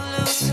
lose?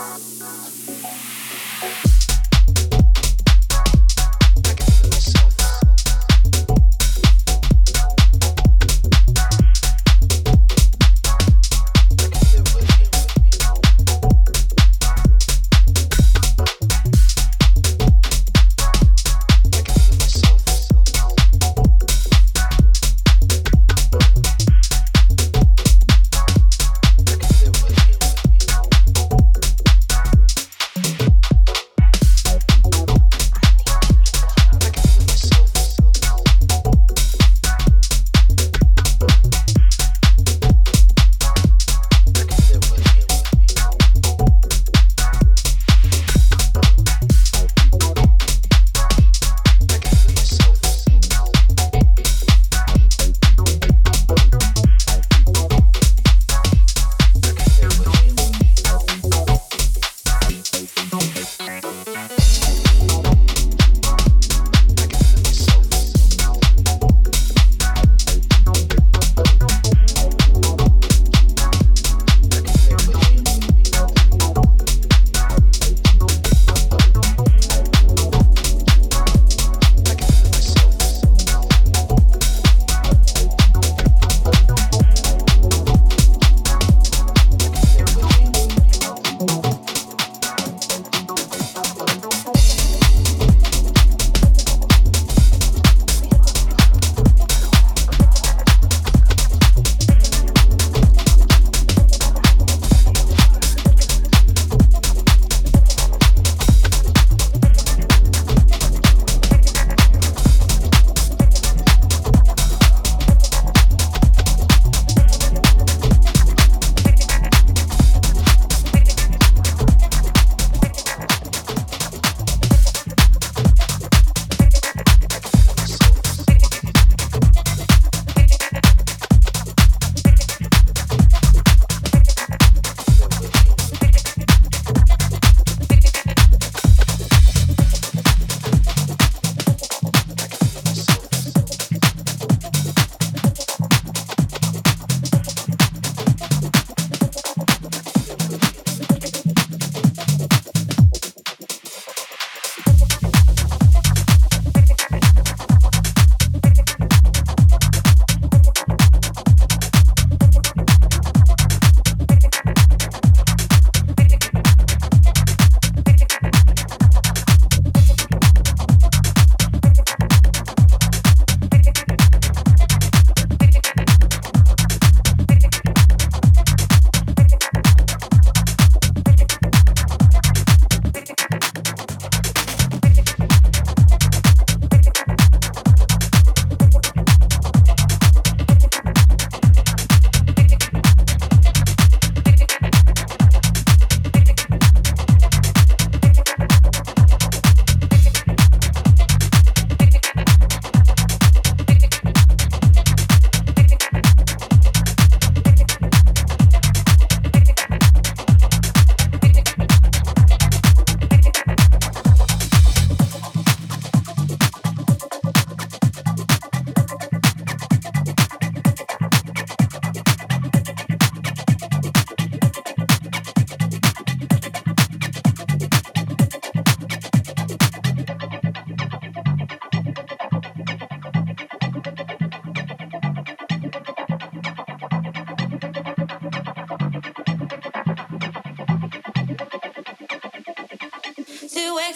Thank you.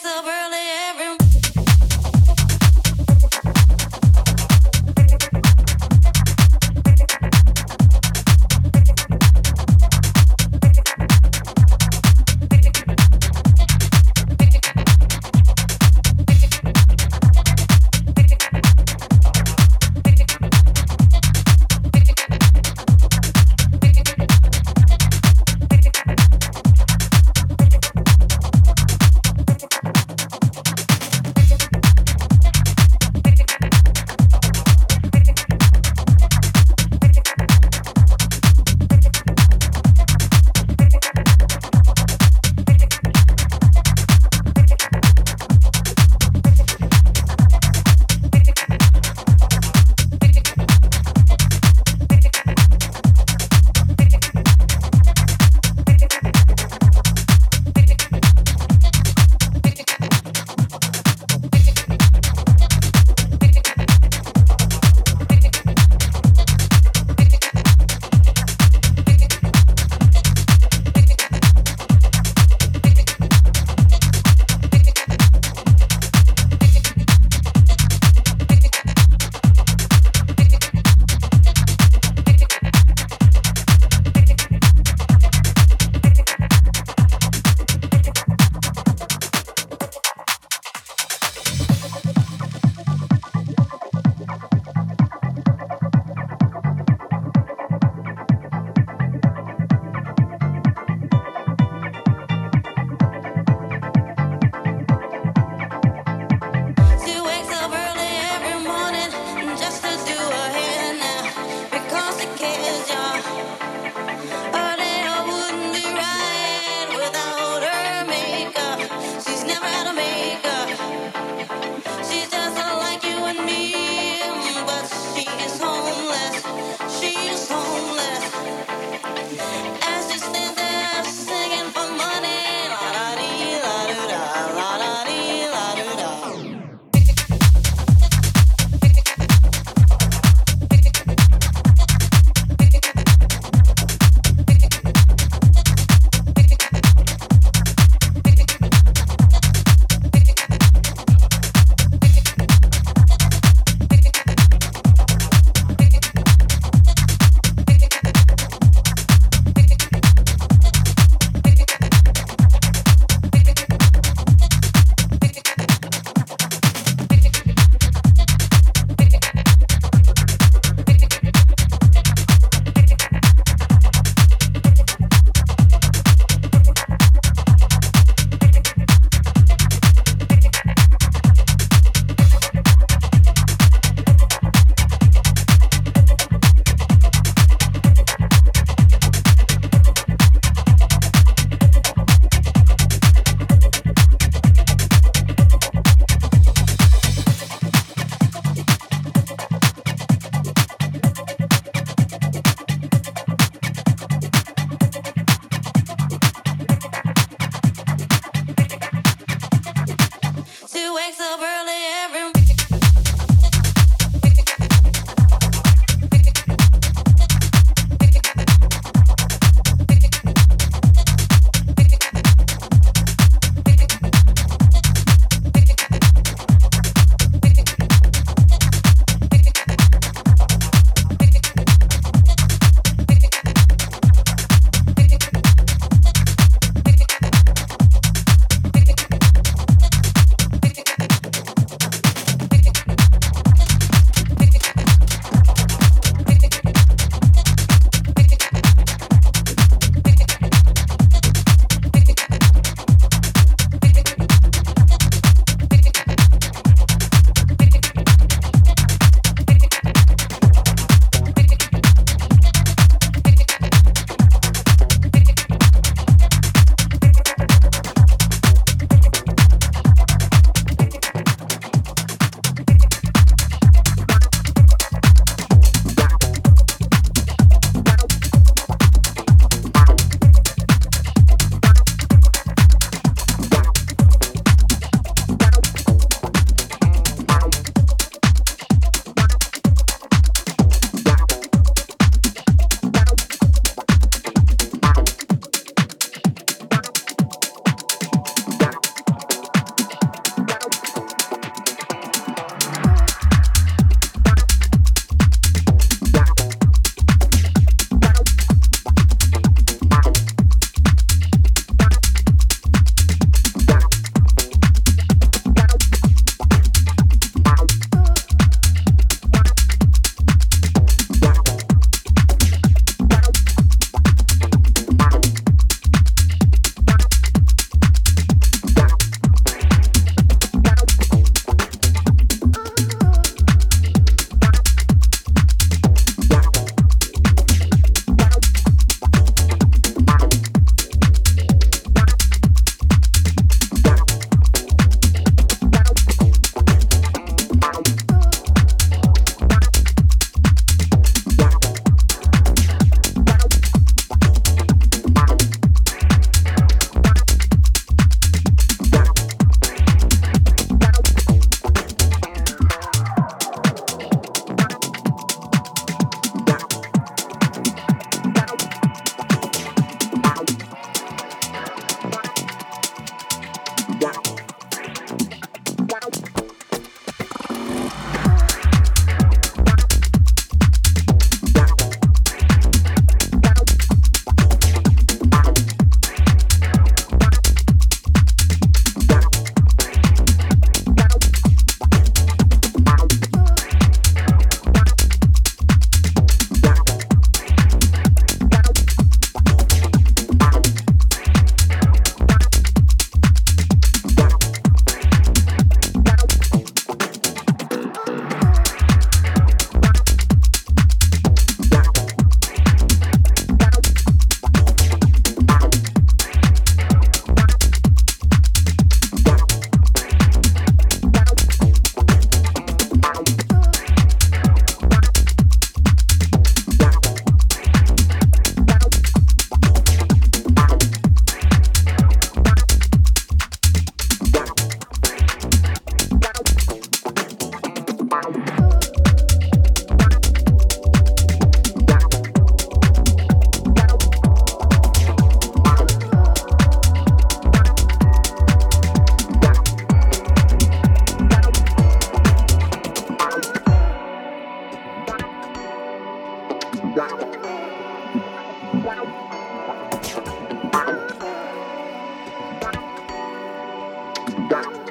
silver Yeah.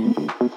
Mm-hmm.